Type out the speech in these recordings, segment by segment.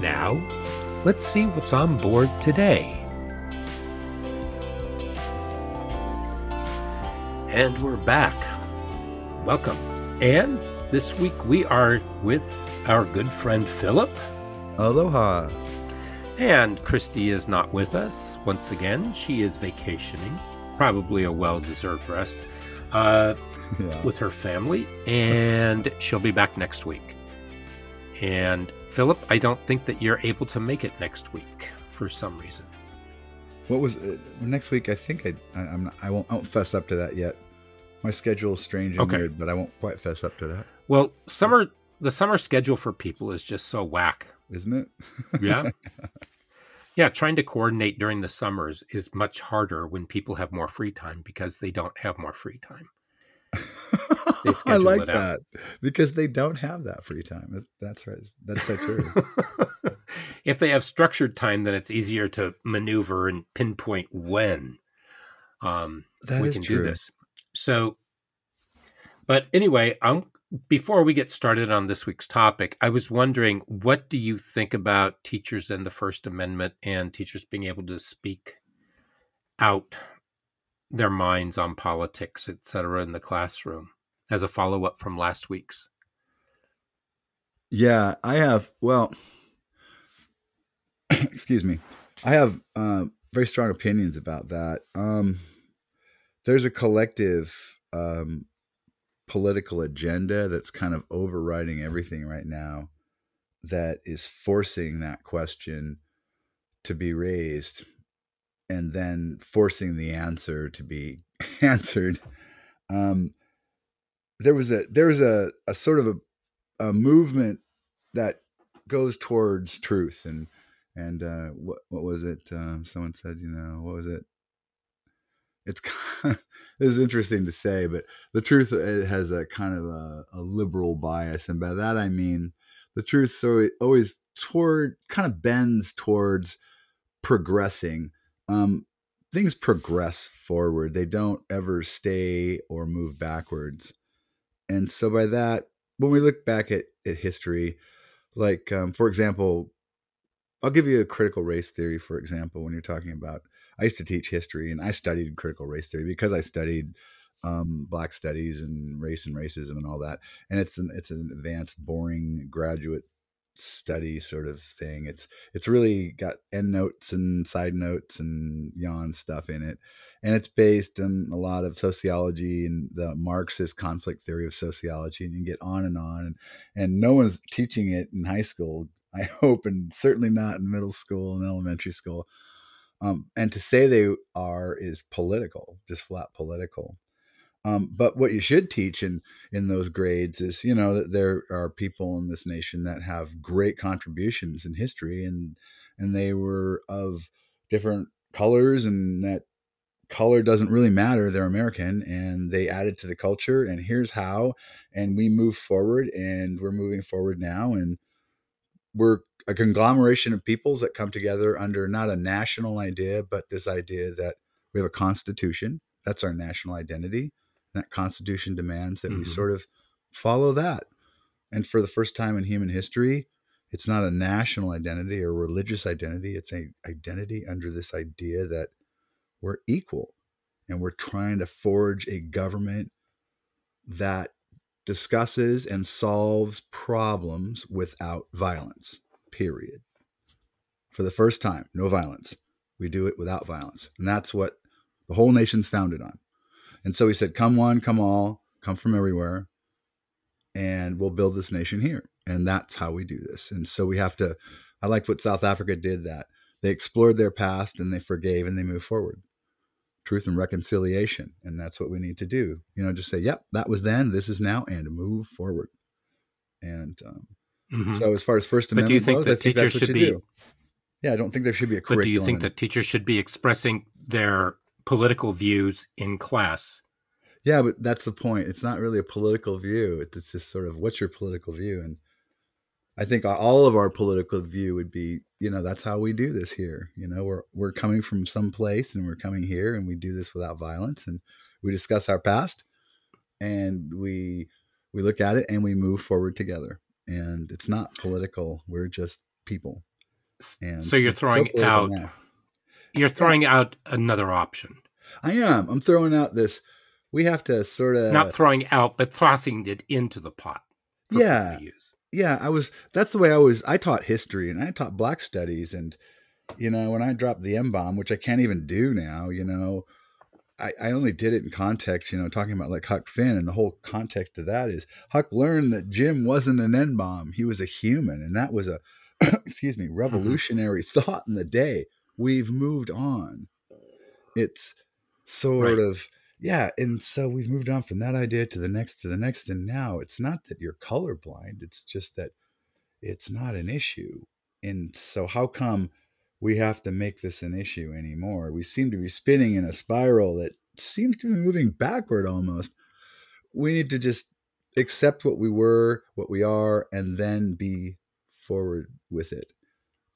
Now, let's see what's on board today. And we're back. Welcome. And this week we are with our good friend Philip. Aloha. And Christy is not with us once again. She is vacationing, probably a well deserved rest, uh, Yeah. with her family. And she'll be back next week. And Philip, I don't think that you're able to make it next week for some reason. What was uh, next week? I think I I, I'm not, I won't I won't fess up to that yet. My schedule is strange and Okay. weird, but I won't quite fess up to that, Well, summer the summer schedule for people is just so whack. isn't it? Yeah. yeah, trying to coordinate during the summers is much harder when people have more free time because they don't have more free time. I like that because they don't have that free time. That's, right. That's so true. if they have structured time, then it's easier to maneuver and pinpoint when um, That we can true. do this. So, but anyway, um, before we get started on this week's topic, I was wondering, what do you think about teachers and the First Amendment and teachers being able to speak out their minds on politics, etc., in the classroom as a follow up from last week's? Yeah, I have. Well, excuse me. I have uh, very strong opinions about that. Um, there's a collective um, political agenda that's kind of overriding everything right now that is forcing that question to be raised and then forcing the answer to be answered. Um, there was a there was a, a sort of a a movement that goes towards truth and and uh, what what was it? Um, someone said, you know, what was it? It's kind of, this is interesting to say, but the truth has a kind of a, a liberal bias, and by that I mean the truth so always toward kind of bends towards progressing. Um, things progress forward; they don't ever stay or move backwards. And so by that, when we look back at, at history, like um, for example, I'll give you a critical race theory. For example, when you're talking about, I used to teach history and I studied critical race theory because I studied um, black studies and race and racism and all that. And it's an it's an advanced, boring graduate study sort of thing. It's it's really got end notes and side notes and yawn stuff in it and it's based on a lot of sociology and the Marxist conflict theory of sociology, and you can get on and on. And, and no one's teaching it in high school, I hope, and certainly not in middle school and elementary school. Um, and to say they are is political, just flat political. Um, but what you should teach in in those grades is, you know, that there are people in this nation that have great contributions in history, and and they were of different colors, and that color doesn't really matter. They're American and they added to the culture. And here's how. And we move forward and we're moving forward now. And we're a conglomeration of peoples that come together under not a national idea, but this idea that we have a constitution. That's our national identity. That constitution demands that we Mhm. sort of follow that. And for the first time in human history, it's not a national identity or religious identity. It's a identity under this idea that we're equal and we're trying to forge a government that discusses and solves problems without violence period for the first time, no violence. We do it without violence. And that's what the whole nation's founded on. And so he said, Come one, come all, come from everywhere, and we'll build this nation here. And that's how we do this. And so we have to, I liked what South Africa did that. They explored their past and they forgave and they moved forward. Truth and reconciliation. And that's what we need to do. You know, just say, yep, that was then, this is now, and move forward. And um, mm-hmm. so as far as First Amendment but do you think goes, that think teachers should be, do. Yeah, I don't think there should be a curriculum. But do you think that teachers should be expressing their political views in class? Yeah, but that's the point. It's not really a political view. It's just sort of what's your political view? And I think all of our political view would be, you know, that's how we do this here. You know, we're we're coming from some place and we're coming here and we do this without violence and we discuss our past and we we look at it and we move forward together. And it's not political. We're just people. And so you're throwing so out now. You're throwing out another option. I am. I'm throwing out this we have to sort of not throwing out but tossing it into the pot. Yeah yeah, I was. That's the way I was. I taught history and I taught Black Studies, and you know, when I dropped the M bomb, which I can't even do now, you know, I, I only did it in context, you know, talking about like Huck Finn, and the whole context of that is Huck learned that Jim wasn't an N bomb; he was a human, and that was a, excuse me, revolutionary mm-hmm. thought in the day. We've moved on. It's sort right. of yeah and so we've moved on from that idea to the next to the next and now it's not that you're colorblind it's just that it's not an issue and so how come we have to make this an issue anymore we seem to be spinning in a spiral that seems to be moving backward almost we need to just accept what we were what we are and then be forward with it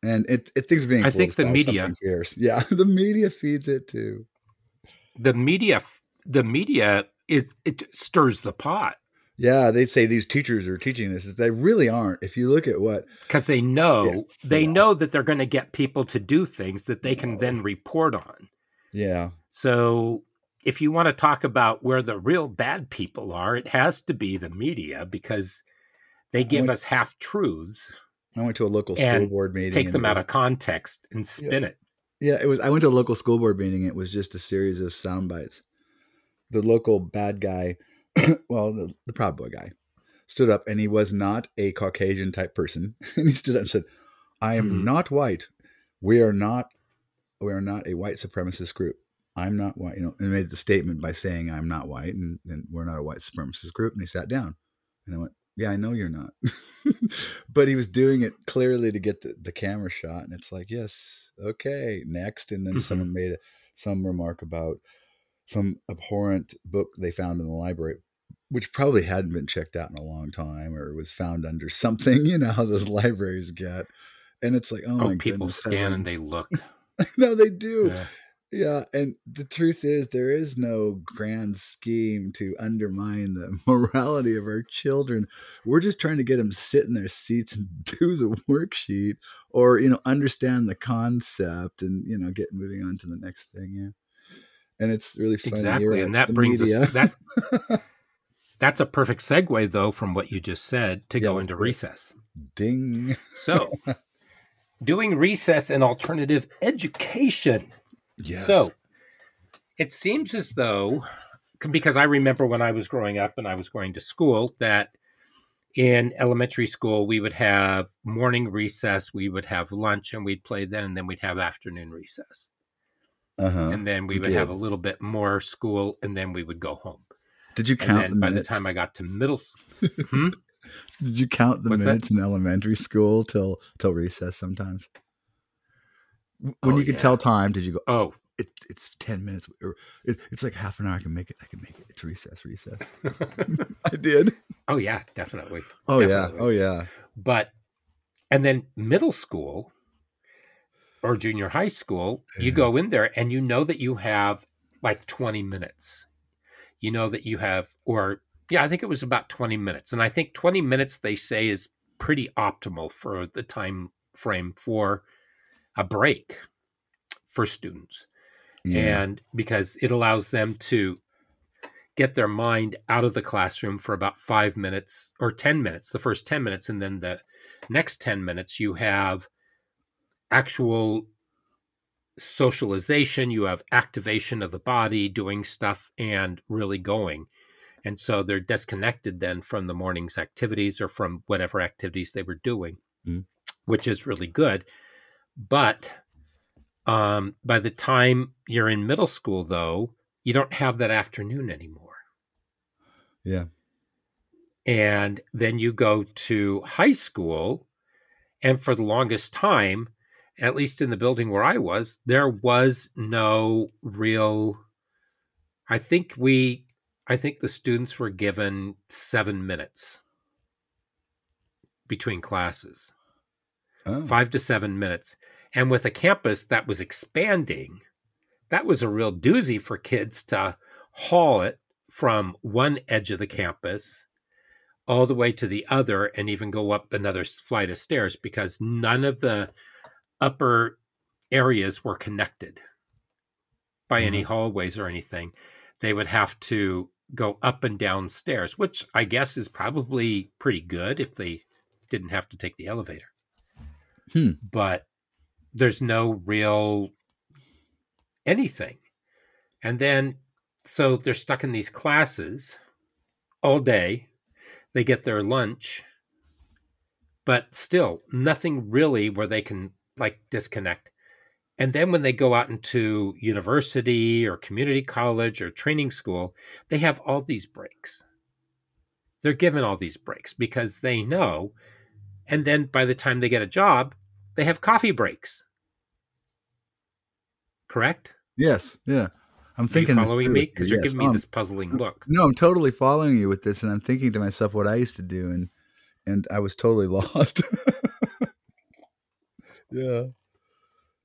and it, it things are being i think the media yeah the media feeds it too the media the media is it stirs the pot. Yeah, they'd say these teachers are teaching this. They really aren't. If you look at what because they know yeah, they yeah. know that they're going to get people to do things that they can then report on. Yeah. So if you want to talk about where the real bad people are, it has to be the media because they give went, us half truths. I went to a local school board meeting. Take them out of context and spin yeah. it. Yeah, it was. I went to a local school board meeting. It was just a series of sound bites the local bad guy, well, the, the Proud Boy guy, stood up and he was not a Caucasian type person. and he stood up and said, I am mm-hmm. not white. We are not we are not a white supremacist group. I'm not white, you know, and made the statement by saying I'm not white and, and we're not a white supremacist group. And he sat down and I went, Yeah, I know you're not. but he was doing it clearly to get the, the camera shot. And it's like, yes, okay, next. And then mm-hmm. someone made a, some remark about some abhorrent book they found in the library which probably hadn't been checked out in a long time or was found under something you know how those libraries get and it's like oh, oh my people goodness, scan and they look no they do yeah. Yeah and the truth is there is no grand scheme to undermine the morality of our children we're just trying to get them sit in their seats and do the worksheet or you know understand the concept and you know get moving on to the next thing yeah and it's really funny. Exactly, and that brings media. us that. That's a perfect segue, though, from what you just said to yeah, go into recess. Ding. so, doing recess and alternative education. Yes. So, it seems as though, because I remember when I was growing up and I was going to school, that in elementary school we would have morning recess, we would have lunch, and we'd play then, and then we'd have afternoon recess uh-huh. and then we, we would did. have a little bit more school, and then we would go home. Did you count? the by the time I got to middle, hmm? did you count the What's minutes that? in elementary school till till recess? Sometimes, when oh, you could yeah. tell time, did you go? Oh, oh, it, it's 10 minutes or it, it's like half an hour i can make it i can make it it's recess recess i did oh yeah definitely oh definitely. yeah oh yeah but and then middle school or junior high school, you go in there and you know that you have like 20 minutes. You know that you have, or yeah, I think it was about 20 minutes. And I think 20 minutes they say is pretty optimal for the time frame for a break for students. Yeah. And because it allows them to get their mind out of the classroom for about five minutes or 10 minutes, the first 10 minutes. And then the next 10 minutes, you have actual socialization, you have activation of the body, doing stuff and really going. And so they're disconnected then from the morning's activities or from whatever activities they were doing, Mm. which is really good. But um, by the time you're in middle school, though, you don't have that afternoon anymore. Yeah. And then you go to high school. And for the longest time, at least in the building where I was, there was no real. I think we, I think the students were given seven minutes between classes, Oh. five to seven minutes. And with a campus that was expanding, that was a real doozy for kids to haul it from one edge of the campus all the way to the other and even go up another flight of stairs because none of the upper areas were connected by any mm-hmm. hallways or anything. They would have to go up and down stairs, which I guess is probably pretty good if they didn't have to take the elevator. Hmm. But there's no real anything. And then, so they're stuck in these classes all day. They get their lunch, but still nothing really where they can like disconnect. And then when they go out into university or community college or training school, they have all these breaks. They're given all these breaks because they know. And then by the time they get a job, they have coffee breaks. Correct? Yes. Yeah. I'm Are you thinking. following me? Because you're giving me Um, this puzzling look. No, I'm totally following you with this, and I'm thinking to myself what I used to do, and and I was totally lost. yeah,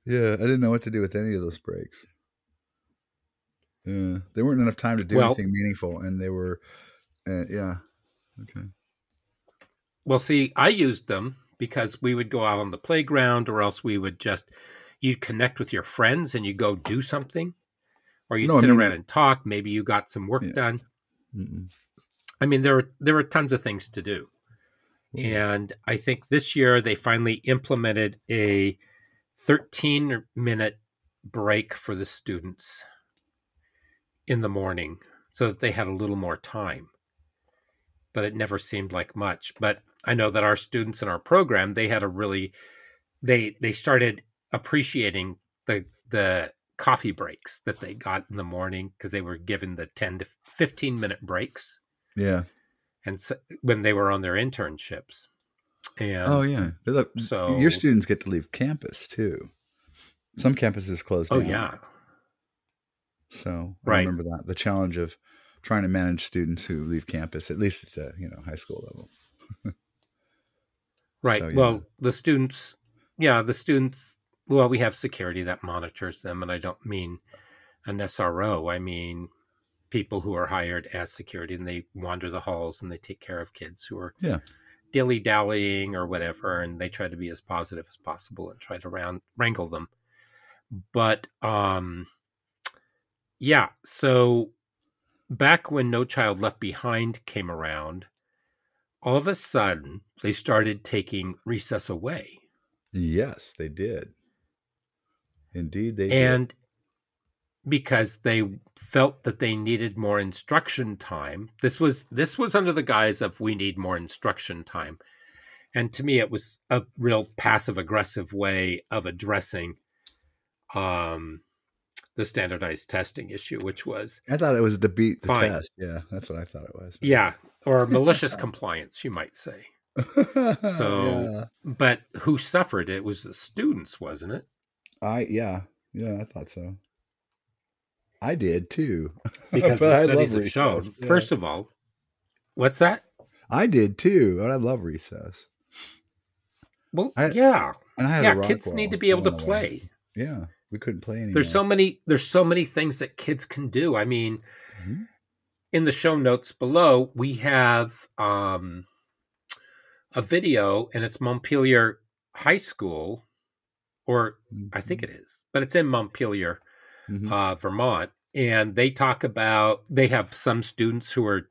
yeah, I didn't know what to do with any of those breaks. Yeah, there weren't enough time to do Well- anything meaningful, and they were, uh, yeah, okay, Well, see, I used them because we would go out on the playground, or else we would just you'd connect with your friends and you go do something, or you'd No, I sit mean- around and talk. Maybe you got some work Yeah. done. Mm-mm. I mean, there were there were tons of things to do, mm-hmm. and I think this year they finally implemented a 13 minute break for the students in the morning, so that they had a little more time. But it never seemed like much. But I know that our students in our program they had a really they they started appreciating the the coffee breaks that they got in the morning because they were given the 10 to 15 minute breaks yeah. and so, when they were on their internships. And oh yeah, look- so- your students get to leave campus too. Some campuses closed oh down. yeah, So I Right. remember that the challenge of trying to manage students who leave campus, at least at the you know high school level. right. So, yeah. Well, the students, yeah, the students. Well, we have security that monitors them, and I don't mean an SRO. I mean people who are hired as security, and they wander the halls and they take care of kids who are Yeah. dilly dallying or whatever, and they try to be as positive as possible and try to round, wrangle them. But um, yeah, so back when No Child Left Behind came around, all of a sudden they started taking recess away. Yes, they did. Indeed, they did. and because they felt that they needed more instruction time this was this was under the guise of we need more instruction time and to me it was a real passive aggressive way of addressing um the standardized testing issue which was I thought it was the beat the Fine. test. Yeah, that's what I thought it was. yeah or malicious compliance you might say So- Yeah. but who suffered it was the students wasn't it I yeah yeah I thought so. I did too. because the studies have shown yeah. first of all what's that I did too. and I love recess. well I- yeah And I had yeah kids need to be able to play Yeah, we couldn't play anymore. there's so many there's so many things that kids can do i mean Mhm. in the show notes below we have um a video and it's montpelier high school or i think it is but it's in montpelier Mhm. uh, vermont and they talk about they have some students who are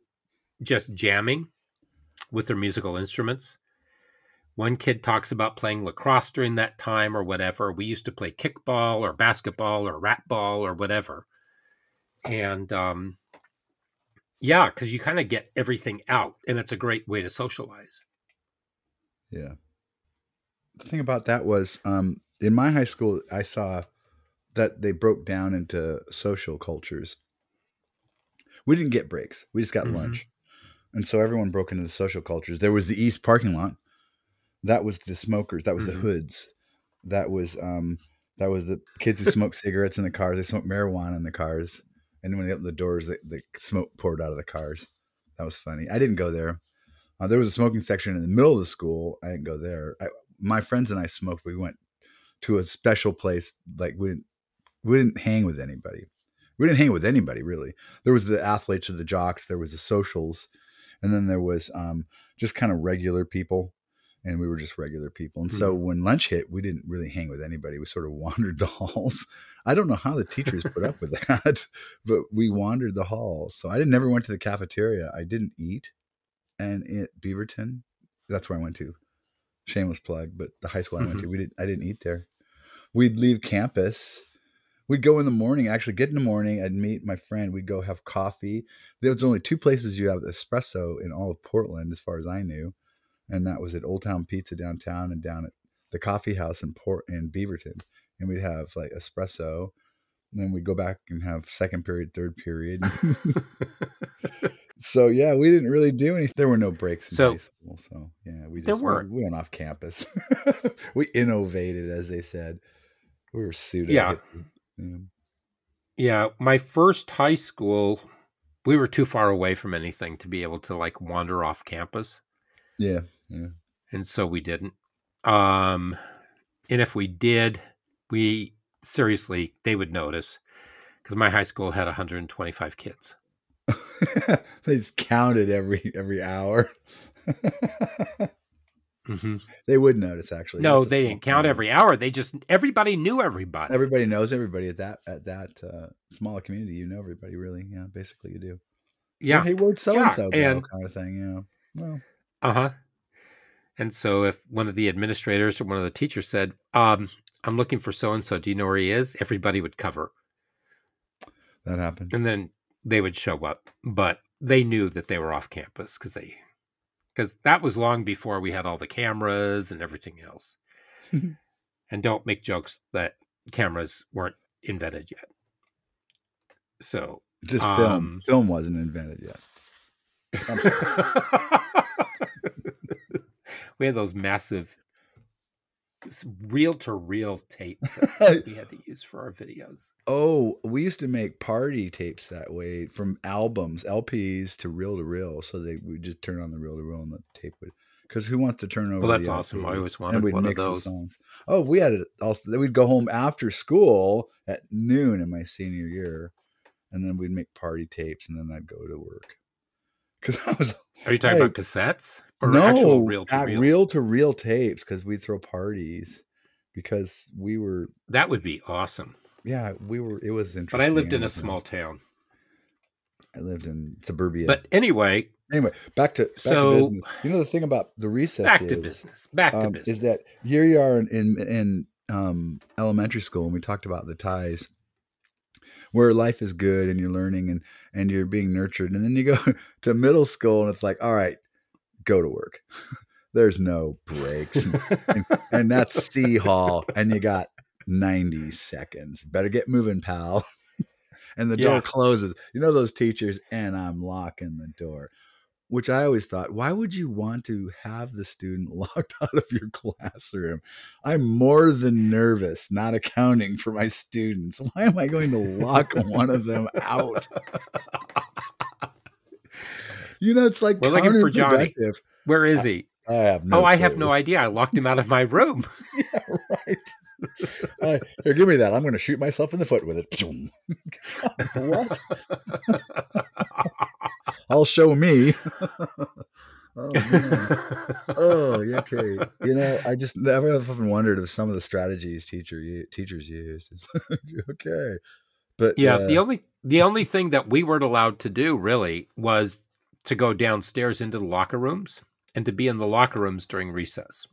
just jamming with their musical instruments one kid talks about playing lacrosse during that time or whatever. We used to play kickball or basketball or rat ball or whatever. And um, yeah, because you kind of get everything out, and it's a great way to socialize. Yeah. The thing about that was um, in my high school, I saw that they broke down into social cultures. We didn't get breaks, we just got Mhm. lunch. And so everyone broke into the social cultures. There was the East parking lot. That was the smokers. That was Mhm. the hoods. That was um that was the kids who smoked cigarettes in the cars. They smoked marijuana in the cars. And when they opened the doors, the, the smoke poured out of the cars. That was funny. I didn't go there. Uh, there was a smoking section in the middle of the school. I didn't go there. I, my friends and I smoked. We went to a special place. Like we didn't, we didn't hang with anybody. We didn't hang with anybody really. There was the athletes or the jocks. There was the socials, and then there was um, just kind of regular people. And we were just regular people. And so mm-hmm. when lunch hit, we didn't really hang with anybody. We sort of wandered the halls. I don't know how the teachers put up with that, but we wandered the halls. So I didn't never went to the cafeteria. I didn't eat, and at Beaverton, that's where I went to. Shameless plug, but the high school I went to, mm-hmm. we didn't. I didn't eat there. We'd leave campus. We'd go in the morning. Actually, get in the morning. I'd meet my friend. We'd go have coffee. There was only two places you have espresso in all of Portland, as far as I knew, and that was at Old Town Pizza downtown and down at the coffee house in Port in Beaverton. And we'd have like espresso. And then we'd go back and have second period, third period. so yeah, we didn't really do anything. There were no breaks in So- high school. So yeah, we just weren't. we went off campus. we innovated, as they said. We were suited. Yeah. yeah. Yeah, my first high school, we were too far away from anything to be able to like wander off campus, Yeah. Yeah. and so we didn't. Um, and if we did, we seriously they would notice because my high school had 125 kids. they just counted every every hour. hmm they would notice actually. No, That's they didn't count every hour. They just everybody knew everybody. Everybody knows everybody at that at that uh, smaller community. You know everybody really. Yeah, basically you do. yeah, Hey, where'd so and so go? Kind of thing. Yeah. Well, Uh huh. And so if one of the administrators or one of the teachers said, um, I'm looking for so and so, do you know where he is? Everybody would cover. that happens. And then they would show up. But they knew that they were off campus because they because that was long before we had all the cameras and everything else. and don't make jokes that cameras weren't invented yet. So Just um, film. Film wasn't invented yet. We had those massive reel to reel tape that we had to use for our videos. oh, we used to make party tapes that way from albums, LPs to reel to reel. So they would just turn on the reel to reel and the tape would. Because who wants to turn over? Well, that's the awesome. I LP? always and wanted we'd one of mix the those. songs. Oh, we had it also. We'd go home after school at noon in my senior year, and then we'd make party tapes, and then I'd go to work. Because I was Are you talking Hey, about cassettes or no actual reel to at reel? reel to reel tapes because we'd throw parties because we were That would be awesome. yeah we were it was interesting. But I lived in a small town. I lived in suburbia. But anyway, anyway, back to back So- to business. You know the thing about the recess back is, to business. Back to um, business. is that here you are in in, in um, elementary school, and we talked about the ties, where life is good and you're learning and and you're being nurtured, and then you go to middle school, and it's like, all right, go to work. There's no breaks, and, and that's C Hall, and you got 90 seconds. Better get moving, pal. and the door Yeah. closes. You know those teachers, and I'm locking the door. Which I always thought, why would you want to have the student locked out of your classroom? I'm more than nervous, not accounting for my students. Why am I going to lock one of them out? You know, it's like We're looking for Johnny. Where is he? I have no oh, I have no idea. I locked him out of my room. yeah, right. Uh, here, give me that. I'm going to shoot myself in the foot with it. what? I'll show me. oh, man. oh, okay. You know, I just never have often wondered if some of the strategies teacher teachers used. is- okay, but yeah, uh, the only the only thing that we weren't allowed to do really was to go downstairs into the locker rooms and to be in the locker rooms during recess.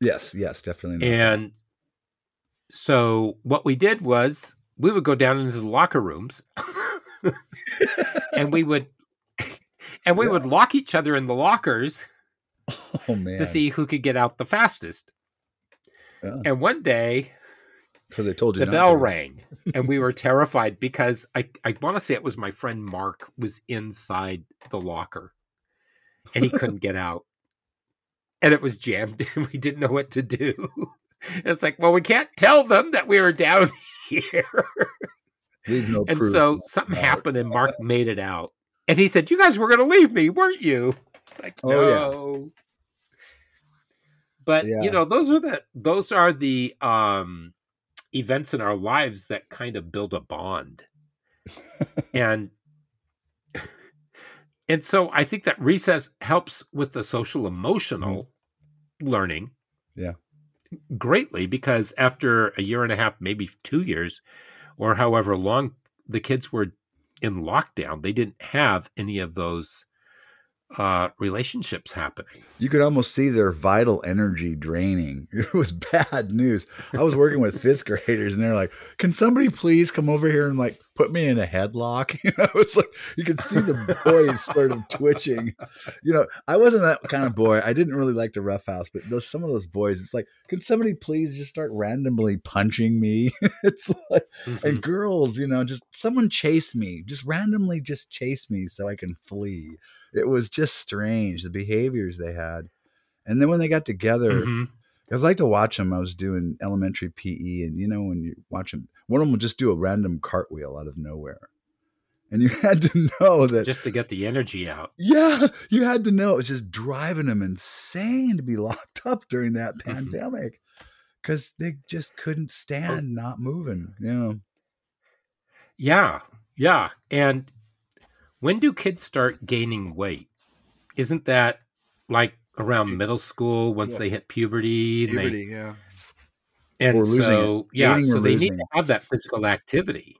Yes, yes, definitely. Not. And so what we did was we would go down into the locker rooms and we would and we yeah. would lock each other in the lockers oh, man. to see who could get out the fastest. Yeah. And one day because they told you the bell to. rang and we were terrified because I, I want to say it was my friend Mark was inside the locker and he couldn't get out and it was jammed and we didn't know what to do. it's like, well, we can't tell them that we were down here. No and so something happened and Mark made it out. And he said, You guys were going to leave me, weren't you? It's like, no. Oh, yeah. But yeah. you know, those are the those are the um events in our lives that kind of build a bond. and and so I think that recess helps with the social emotional mm-hmm. learning. Yeah. Greatly because after a year and a half, maybe 2 years or however long the kids were in lockdown, they didn't have any of those uh, relationships happening. You could almost see their vital energy draining. It was bad news. I was working with fifth graders, and they're like, "Can somebody please come over here and like put me in a headlock?" You know, it's like you could see the boys sort of twitching. You know, I wasn't that kind of boy. I didn't really like to roughhouse, but those some of those boys, it's like, can somebody please just start randomly punching me? it's like, mm-hmm. and girls, you know, just someone chase me, just randomly just chase me so I can flee it was just strange the behaviors they had. And then when they got together, mm-hmm. I was like to watch them. I was doing elementary PE, and you know when you watch them, one of them would just do a random cartwheel out of nowhere, and you had to know that just to get the energy out. Yeah, you had to know it was just driving them insane to be locked up during that mm-hmm. pandemic because they just couldn't oh. stand not moving. You know. Yeah, yeah, and when do kids start gaining weight? Isn't that like around middle school once yeah. they hit puberty? Puberty, they, yeah. And so, yeah, so they need to have that physical activity.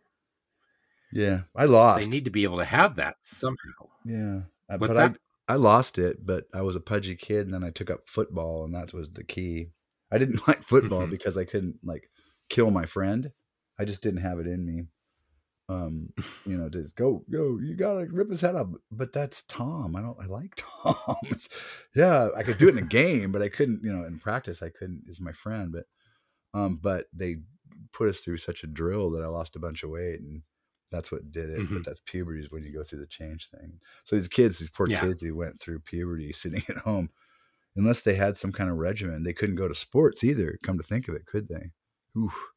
Yeah, I lost. They need to be able to have that somehow. Yeah, uh, what's that? I, I lost it, but I was a pudgy kid, and then I took up football, and that was the key. I didn't like football mm-hmm. because I couldn't like kill my friend. I just didn't have it in me um you know just go go you gotta rip his head up but that's tom i don't i like tom yeah i could do it in a game but i couldn't you know in practice i couldn't is my friend but um but they put us through such a drill that i lost a bunch of weight and that's what did it mm-hmm. but that's puberty is when you go through the change thing so these kids these poor yeah. kids who went through puberty sitting at home unless they had some kind of regimen they couldn't go to sports either come to think of it could they Oof.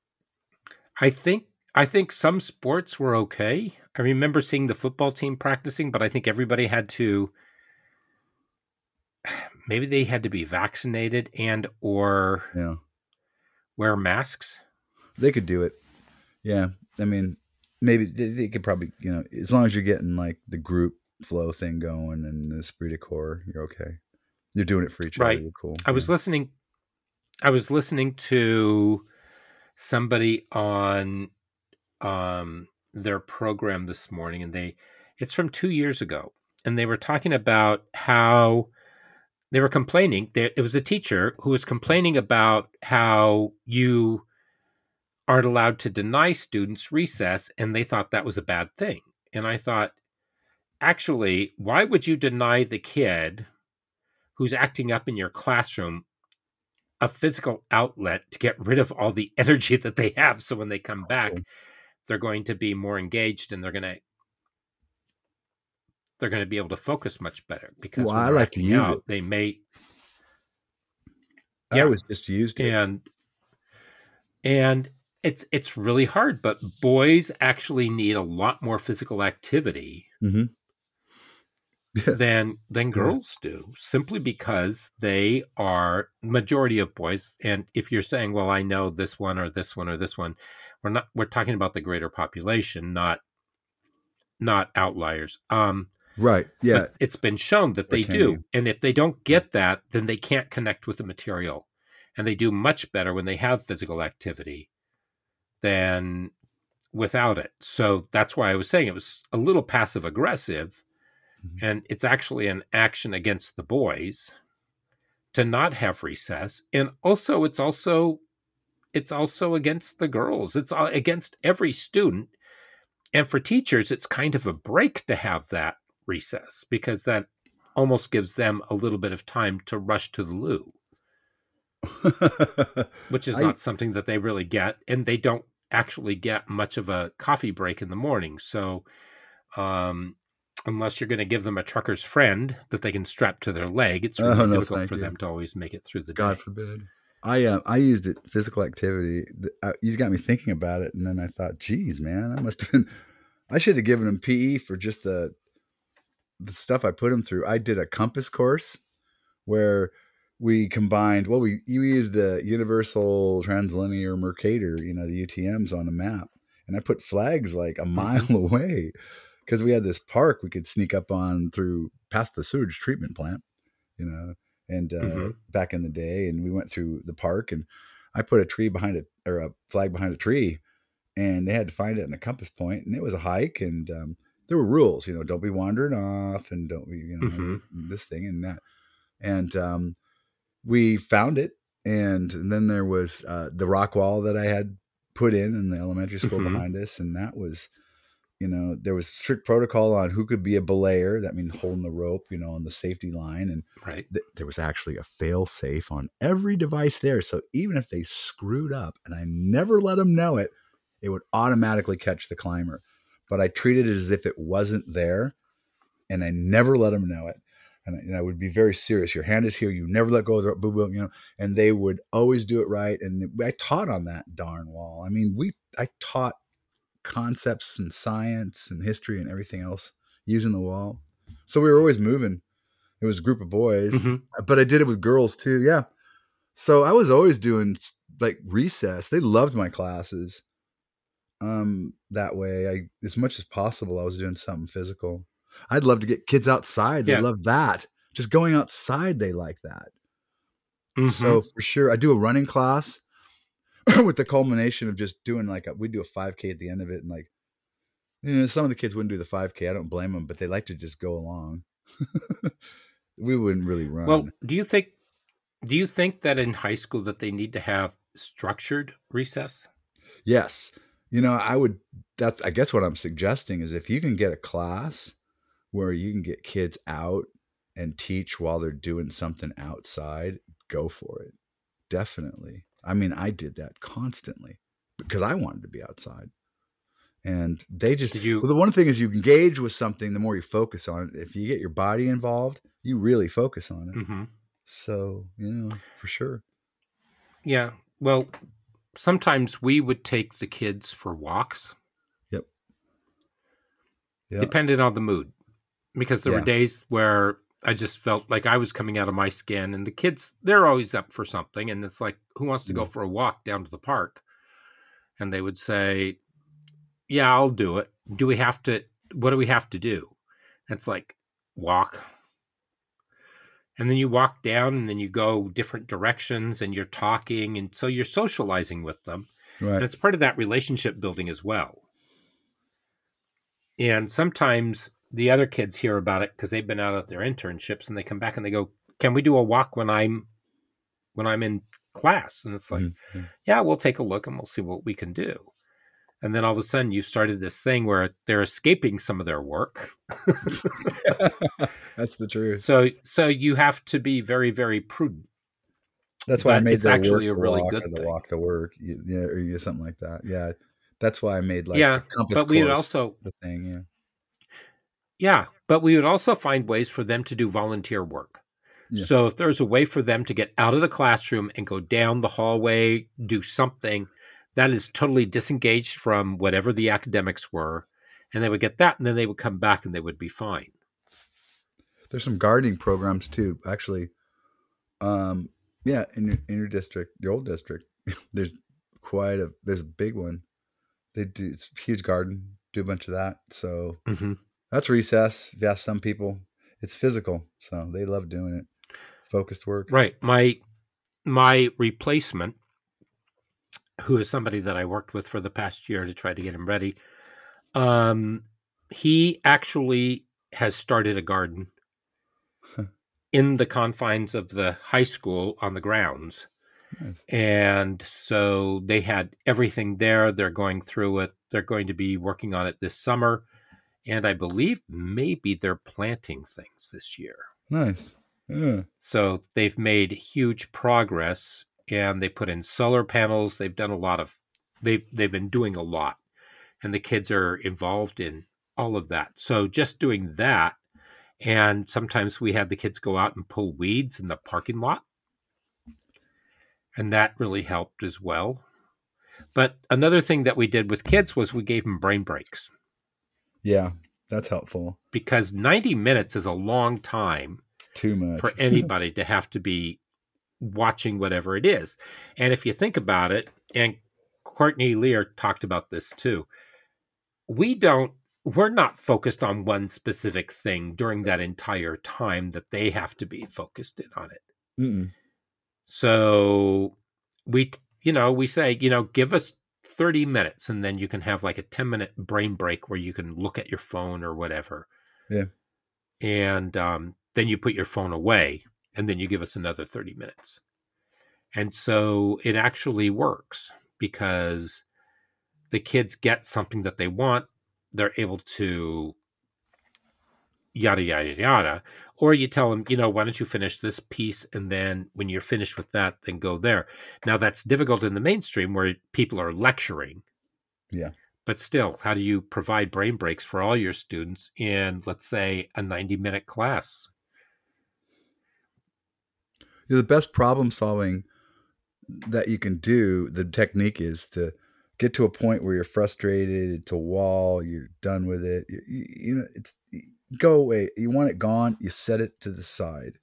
i think I think some sports were okay. I remember seeing the football team practicing, but I think everybody had to maybe they had to be vaccinated and or yeah. wear masks. They could do it. Yeah. I mean, maybe they, they, could probably, you know, as long as you're getting like the group flow thing going and the esprit de corps, you're okay. You're doing it for each right. other. You're cool. I yeah. was listening I was listening to somebody on um, their program this morning, and they it's from two years ago, and they were talking about how they were complaining. There, it was a teacher who was complaining about how you aren't allowed to deny students recess, and they thought that was a bad thing. And I thought, actually, why would you deny the kid who's acting up in your classroom a physical outlet to get rid of all the energy that they have so when they come back they're going to be more engaged and they're going to they're going to be able to focus much better because well, I like to use out, it. They may. Yeah, I yeah. was just used it. and and it's it's really hard. But boys actually need a lot more physical activity mm-hmm. than than girls yeah. do, simply because they are majority of boys. And if you're saying, "Well, I know this one or this one or this one," we're not we're talking about the greater population not not outliers. Um right yeah. it's been shown that they do. you? and if they don't get that then they can't connect with the material. And they do much better when they have physical activity than without it. So that's why i was saying it was a little passive aggressive. Mm-hmm. and it's actually an action against the boys to not have recess. And also it's also it's also against the girls it's against every student and for teachers it's kind of a break to have that recess because that almost gives them a little bit of time to rush to the loo which is not I, something that they really get and they don't actually get much of a coffee break in the morning so um, unless you're going to give them a trucker's friend that they can strap to their leg it's really oh, no, difficult for you. them to always make it through the god day. God forbid i uh, i used it physical activity uh, you got me thinking about it and then i thought geez man i must have been i should have given them pe for just the the stuff i put them through i did a compass course where we combined well we you used the universal transverse mercator you know the utms on a map and i put flags like a mile mm-hmm. away because we had this park we could sneak up on through past the sewage treatment plant you know and uh, mm-hmm. back in the day and we went through the park and i put a tree behind it or a flag behind a tree and they had to find it in a compass point and it was a hike and um, there were rules you know don't be wandering off and don't be you know mm-hmm. this thing and that and um, we found it, and, and then there was uh, the rock wall that I had put in in the elementary school mm-hmm. behind us, and that was, you know, there was strict protocol on who could be a belayer. That means holding the rope, you know, on the safety line, and right. th- there was actually a fail safe on every device there. So even if they screwed up, and I never let them know it, it would automatically catch the climber. But I treated it as if it wasn't there, and I never let them know it and, and I would be very serious. Your hand is here. You never let go of the boo boo, you know. And they would always do it right. And I taught on that darn wall. I mean, we I taught concepts and science and history and everything else using the wall. So we were always moving. It was a group of boys, mm-hmm. but I did it with girls too. Yeah. So I was always doing like recess. They loved my classes. Um, that way, I as much as possible, I was doing something physical. I'd love to get kids outside. They yeah. love that. Just going outside, they like that. Mm-hmm. So for sure, I do a running class with the culmination of just doing like a, we do a 5K at the end of it, and like you know, some of the kids wouldn't do the 5K. I don't blame them, but they like to just go along. we wouldn't really run. Well, do you think do you think that in high school that they need to have structured recess? Yes. You know, I would that's I guess what I'm suggesting is if you can get a class where you can get kids out and teach while they're doing something outside, go for it. Definitely. I mean, I did that constantly because I wanted to be outside. And they just did you well, the one thing is you engage with something, the more you focus on it. If you get your body involved, you really focus on it. Mm-hmm. So, you know, for sure. Yeah. Well, sometimes we would take the kids for walks. Yep. yep. Depending on the mood because there yeah. were days where I just felt like I was coming out of my skin, and the kids they're always up for something, and it's like, who wants to go mm-hmm. for a walk down to the park? And they would say, "Yeah, I'll do it. Do we have to? What do we have to do?" And it's like walk, and then you walk down, and then you go different directions, and you're talking, and so you're socializing with them, right. and it's part of that relationship building as well. And sometimes the other kids hear about it because they've been out at their internships and they come back and they go, "Can we do a walk when I'm when I'm in class?" And it's like, mm-hmm. "Yeah, we'll take a look and we'll see what we can do." And then all of a sudden, you started this thing where they're escaping some of their work. That's the truth. So, so you have to be very, very prudent. That's why but I made it's actually a really good the thing. walk the work, yeah, or something like that. Yeah, that's why I made like yeah. But we also the thing, yeah yeah, but we would also find ways for them to do volunteer work. Yeah. So if there's a way for them to get out of the classroom and go down the hallway, do something that is totally disengaged from whatever the academics were, and they would get that, and then they would come back and they would be fine. There's some gardening programs too, actually. Um, yeah, in your in your district, your old district, there's quite a there's a big one. They do it's a huge garden, do a bunch of that. So mm-hmm. That's recess. If you ask some people, it's physical, so they love doing it. Focused work. Right. My my replacement, who is somebody that I worked with for the past year to try to get him ready, um, he actually has started a garden. in the confines of the high school on the grounds. Nice. And so they had everything there. They're going through it. They're going to be working on it this summer. And I believe maybe they're planting things this year. Nice. Yeah. So they've made huge progress and they put in solar panels. They've done a lot of they've they've been doing a lot. And the kids are involved in all of that. So just doing that and sometimes we had the kids go out and pull weeds in the parking lot. And that really helped as well. But another thing that we did with kids was we gave them brain breaks Yeah. That's helpful. because 90 minutes is a long time It's too much. for anybody to have to be watching whatever it is. And if you think about it, and Courtney Lear talked about this too, we don't, we're not focused on one specific thing during that entire time that they have to be focused in on it. Mm-mm. So we, you know, we say, you know, give us 30 minutes and then you can have like a 10 minute brain break where you can look at your phone or whatever. Yeah. And um, then you put your phone away and then you give us another 30 minutes. And so it actually works because the kids get something that they want. They're able to yada, yada, yada. Or you tell them, you know, why don't you finish this piece? And then when you're finished with that, then go there. Now, that's difficult in the mainstream where people are lecturing. Yeah. But still, how do you provide brain breaks for all your students in, let's say, a 90 minute class? The best problem solving that you can do, the technique is to get to a point where you're frustrated, it's a wall, you're done with it. You, you, you know, it's go away. You want it gone, you set it to the side.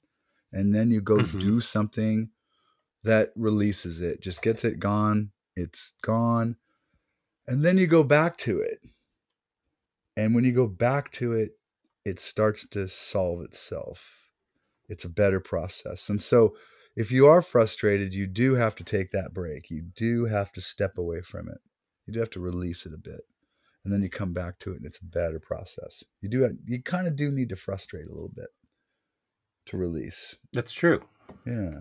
And then you go Mhm. do something that releases it, just gets it gone, it's gone. And then you go back to it. And when you go back to it, it starts to solve itself. It's a better process. And so if you are frustrated, you do have to take that break. You do have to step away from it. You do have to release it a bit. And then you come back to it and it's a better process. You do you kind of do need to frustrate a little bit to release. That's true. Yeah.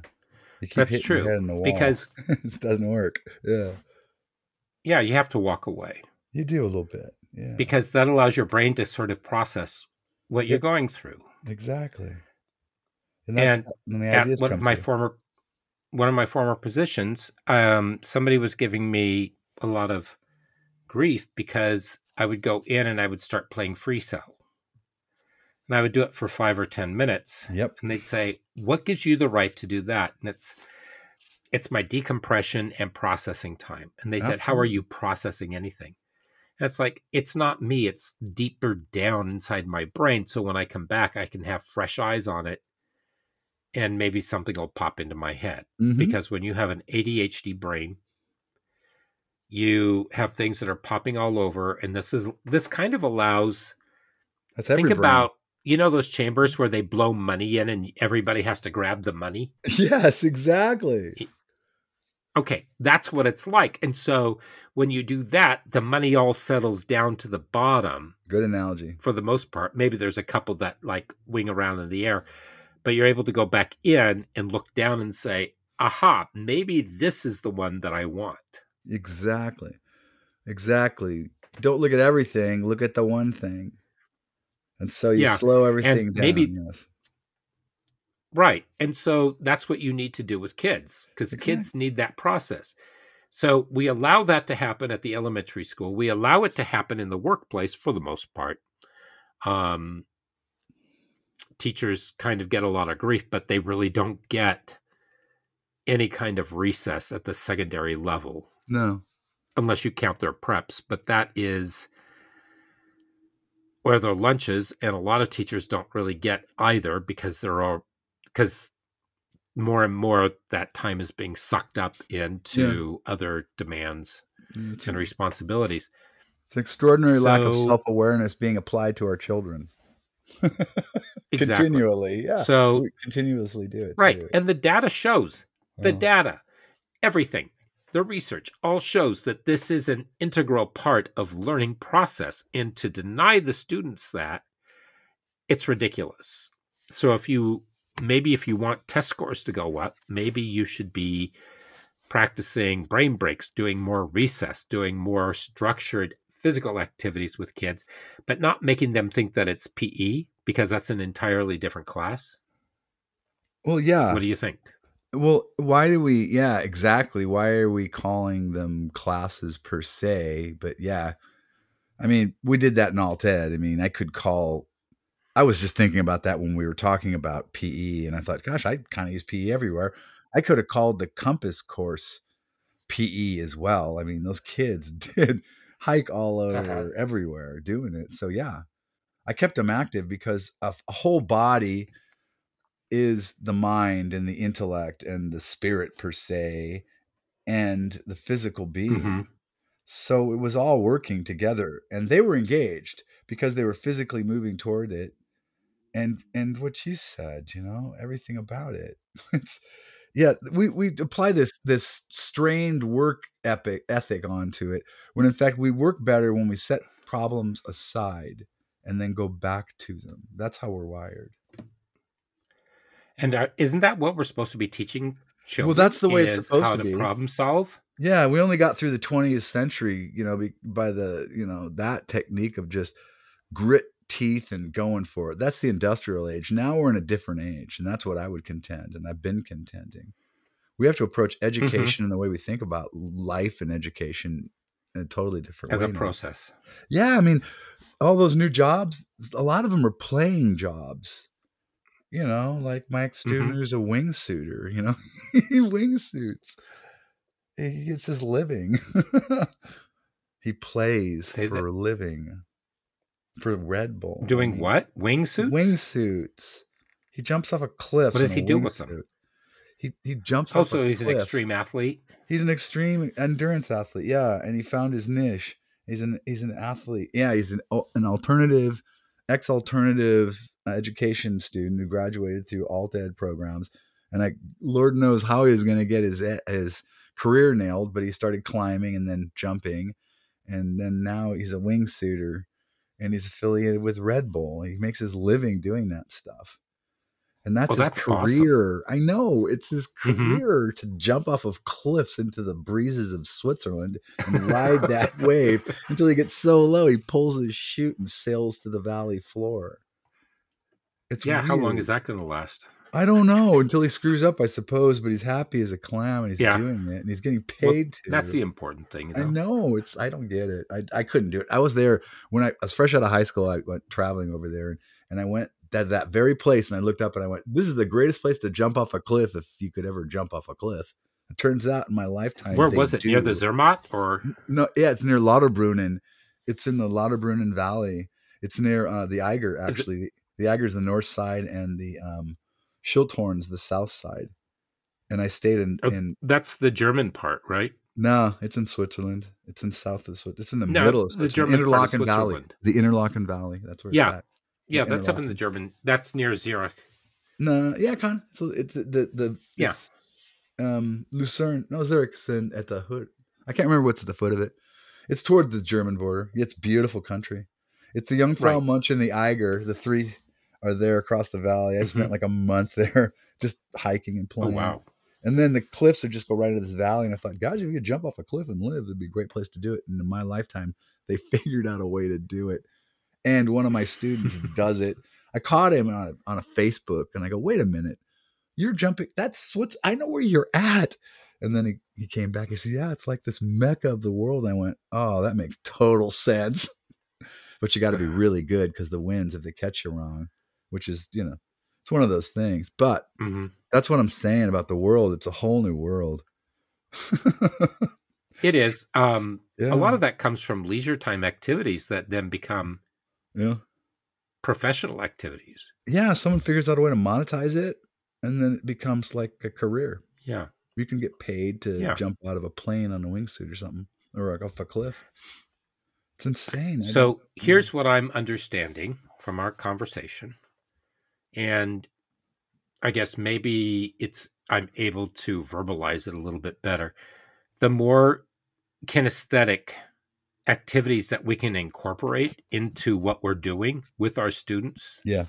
You keep That's true. your head in the wall Because, it doesn't work. Yeah. yeah, you have to walk away You do a little bit. Yeah. because that allows your brain to sort of process what you're Yep. going through. exactly. And And the at one of my through. former one of my former positions, um, somebody was giving me a lot of grief because I would go in and I would start playing free cell. And I would do it for five or ten minutes. Yep. And they'd say, What gives you the right to do that? And it's it's my decompression and processing time. And they said, How are you processing anything? And it's like, it's not me, it's deeper down inside my brain. So when I come back, I can have fresh eyes on it and maybe something will pop into my head. Mhm. Because when you have an ADHD brain, you have things that are popping all over. And this is this kind of allows That's think about you know those chambers where they blow money in and everybody has to grab the money Yes, exactly. okay that's what it's like and so when you do that the money all settles down to the bottom Good analogy. for the most part maybe there's a couple that like wing around in the air but you're able to go back in and look down and say aha maybe this is the one that i want Exactly. Exactly. Don't look at everything, look at the one thing. And so you Yeah, slow everything down. maybe- yes. Right. And so that's what you need to do with kids because kids need that process. So we allow that to happen at the elementary school. We allow it to happen in the workplace for the most part. Um, teachers kind of get a lot of grief, but they really don't get any kind of recess at the secondary level No. unless you count their preps. But that is where their lunches, and a lot of teachers don't really get either because they're all because more and more that time is being sucked up into other demands It's, and responsibilities. it's an extraordinary lack of self awareness being applied to our children. Exactly. Continually. Yeah. So we continuously do it. right, too. and the data shows the Oh, data, everything, the research all shows that this is an integral part of learning process. And to deny the students that, it's ridiculous. So if you maybe if you want test scores to go up, maybe you should be practicing brain breaks, doing more recess, doing more structured physical activities with kids, but not making them think that it's PE because that's an entirely different class. Well, yeah. What do you think? Well, why do we? Yeah, exactly. Why are we calling them classes per se? But yeah, I mean, we did that in Alt Ed. I mean, I could call. I was just thinking about that when we were talking about PE, and I thought, gosh, I kind of use PE everywhere. I could have called the Compass course PE as well. I mean, those kids did hike all over uh-huh. everywhere doing it. So yeah, I kept them active because a, a whole body is the mind and the intellect and the spirit per se and the physical being. Mm-hmm. So it was all working together and they were engaged because they were physically moving toward it. And and what you said, you know, everything about it. it's yeah, we we apply this this strained work epic ethic onto it when in fact we work better when we set problems aside and then go back to them. That's how we're wired. And isn't that what we're supposed to be teaching children? Well, that's the way it's supposed how to, to problem solve. Yeah, we only got through the 20th century, you know, by the you know that technique of just grit teeth and going for it. That's the industrial age. Now we're in a different age, and that's what I would contend, and I've been contending. We have to approach mm-hmm. education mm-hmm. and the way we think about life and education in a totally different as way. a now. process. Yeah, I mean, all those new jobs, a lot of them are playing jobs you know, like Mike Student, mm-hmm. who's a wingsuiter, you know, he wingsuits. He gets his living. he plays Say for that. a living for Red Bull. Doing mean, what? Wingsuits? Wingsuits. He jumps off a cliff. What does he do with them? He he jumps also, off. he's cliff. Also, he's an extreme athlete. He's an extreme endurance athlete. Yeah, and he found his niche. He's an he's an athlete. Yeah, he's an an alternative, ex alternative uh, education student who graduated through alt ed programs, and I Lord knows how he was going to get his his career nailed, but he started climbing and then jumping, and then now he's a wingsuiter, and he's affiliated with Red Bull. He makes his living doing that stuff. And that's well, his that's career. Awesome. I know it's his mm-hmm. career mm-hmm. to jump off of cliffs into the breezes of Switzerland and ride that wave until he gets so low he pulls his chute and sails to the valley floor. It's yeah. Weird. How long is that going to last? I don't know until he screws up, I suppose. But he's happy as a clam, and he's yeah. doing it, and he's getting paid well, to. That's the important thing. I know it's. I don't get it. I I couldn't do it. I was there when I, I was fresh out of high school. I went traveling over there, and I went that that very place, and I looked up and I went, "This is the greatest place to jump off a cliff if you could ever jump off a cliff." It turns out in my lifetime, where was it? Do. Near the Zermatt, or no? Yeah, it's near Lauterbrunnen. It's in the Lauterbrunnen Valley. It's near uh, the Eiger, actually. The Eiger's the north side, and the um, Schilthorn's the south side. And I stayed in, oh, in. That's the German part, right? No, it's in Switzerland. It's in south of Switzerland. It's in the no, middle of Switzerland. the German Interlaken Valley. The Interlaken Valley. That's where. Yeah, yeah, that's up in the German. That's near Zurich. No, yeah, con. So it's the the, the yeah. Um, Lucerne. No, Zurich's in at the hood. I can't remember what's at the foot of it. It's toward the German border. It's beautiful country. It's the Jungfrau right. Mönch and the Eiger, the three are there across the valley. I mm-hmm. spent like a month there just hiking and oh, playing. Oh, wow. And then the cliffs are just go right into this valley. And I thought, God, if you could jump off a cliff and live, it'd be a great place to do it. And in my lifetime, they figured out a way to do it. And one of my students does it. I caught him on a, on a Facebook and I go, wait a minute, you're jumping. That's what's, I know where you're at. And then he, he came back. He said, yeah, it's like this mecca of the world. I went, oh, that makes total sense. but you got to be really good because the winds, if they catch you wrong, which is you know it's one of those things but mm-hmm. that's what i'm saying about the world it's a whole new world it is um yeah. a lot of that comes from leisure time activities that then become yeah. professional activities. Yeah someone figures out a way to monetize it and then it becomes like a career. Yeah. You can get paid to yeah. jump out of a plane on a wingsuit or something or like off a cliff. It's insane. So here's what i'm understanding from our conversation and I guess maybe it's I'm able to verbalize it a little bit better. The more kinesthetic activities that we can incorporate into what we're doing with our students, yeah,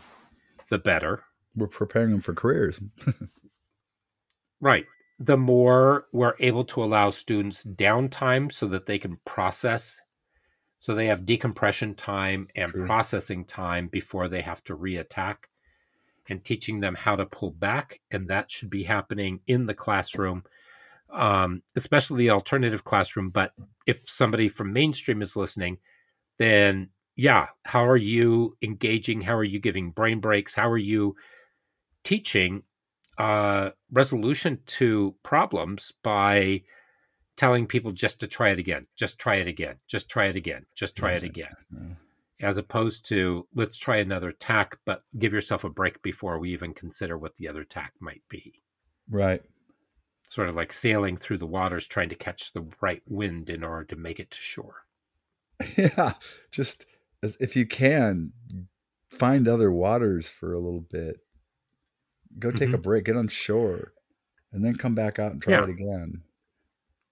the better. we're preparing them for careers. right. The more we're able to allow students downtime so that they can process, so they have decompression time and True. processing time before they have to reattack, and teaching them how to pull back. And that should be happening in the classroom, um, especially the alternative classroom. But if somebody from mainstream is listening, then yeah, how are you engaging? How are you giving brain breaks? How are you teaching uh, resolution to problems by telling people just to try it again, just try it again, just try it again, just try it again, as opposed to let's try another tack, but give yourself a break before we even consider what the other tack might be. Right. Sort of like sailing through the waters, trying to catch the right wind in order to make it to shore. Yeah. Just if you can find other waters for a little bit go take mm-hmm. a break get on shore and then come back out and try yeah. it again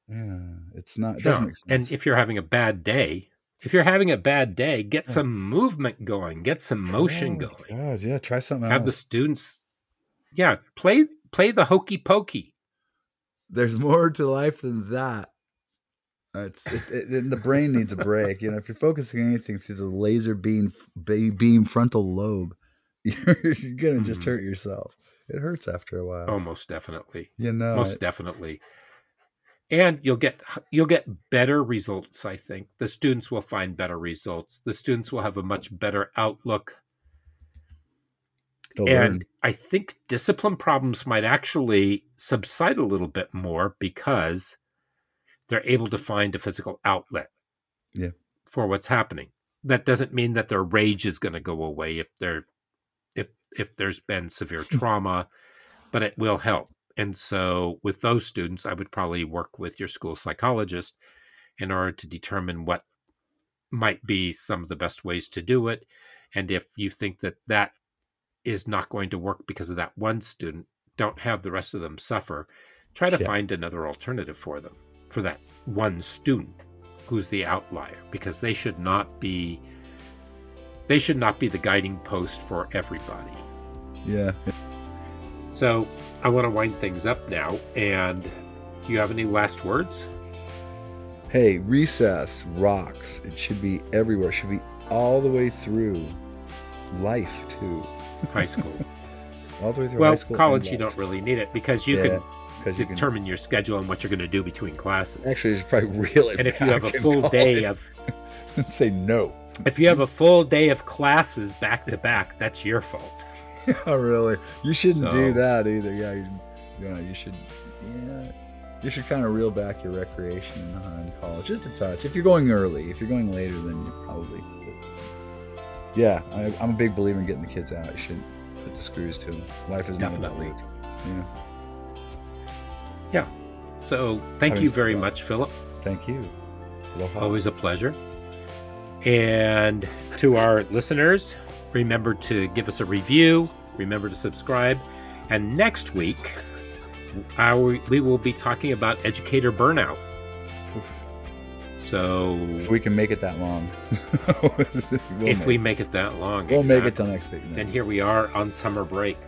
yeah it's not it doesn't no. make sense. and if you're having a bad day if you're having a bad day get yeah. some movement going get some motion oh, going God, yeah try something have else. the students yeah play play the hokey pokey there's more to life than that it's it, it, the brain needs a break. You know, if you're focusing anything through the laser beam beam frontal lobe, you're, you're gonna just mm. hurt yourself. It hurts after a while. Oh, most definitely. You know, most it. definitely. And you'll get you'll get better results. I think the students will find better results. The students will have a much better outlook. They'll and learn. I think discipline problems might actually subside a little bit more because they're able to find a physical outlet yeah. for what's happening. That doesn't mean that their rage is going to go away if they're if if there's been severe hmm. trauma, but it will help. And so with those students, I would probably work with your school psychologist in order to determine what might be some of the best ways to do it. And if you think that that is not going to work because of that one student, don't have the rest of them suffer. Try to yeah. find another alternative for them for that one student who's the outlier because they should not be they should not be the guiding post for everybody. Yeah. So I want to wind things up now. And do you have any last words? Hey, recess rocks. It should be everywhere. It should be all the way through life too. High school. all the way through well, high school. college you don't really need it because you yeah. can because determine can, your schedule and what you're going to do between classes. Actually, it's probably really. And if you have a full day of, say no. If you have a full day of classes back to back, that's your fault. yeah, oh, really. You shouldn't so, do that either. Yeah, you, you, know, you should. Yeah, you should kind of reel back your recreation in college just a touch. If you're going early, if you're going later, then you probably. Yeah, I, am a big believer in getting the kids out. You shouldn't put the screws to them. Life is definitely. Yeah. Yeah. So thank Having you very much, Philip. Thank you. Aloha. Always a pleasure. And to our listeners, remember to give us a review, remember to subscribe. And next week, our, we will be talking about educator burnout. So if we can make it that long, we'll if we make it that long, we'll exactly. make it till next week. Then here we are on summer break.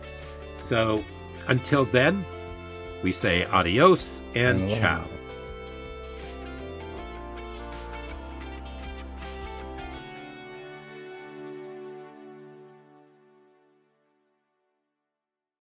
So until then, we say adios and ciao.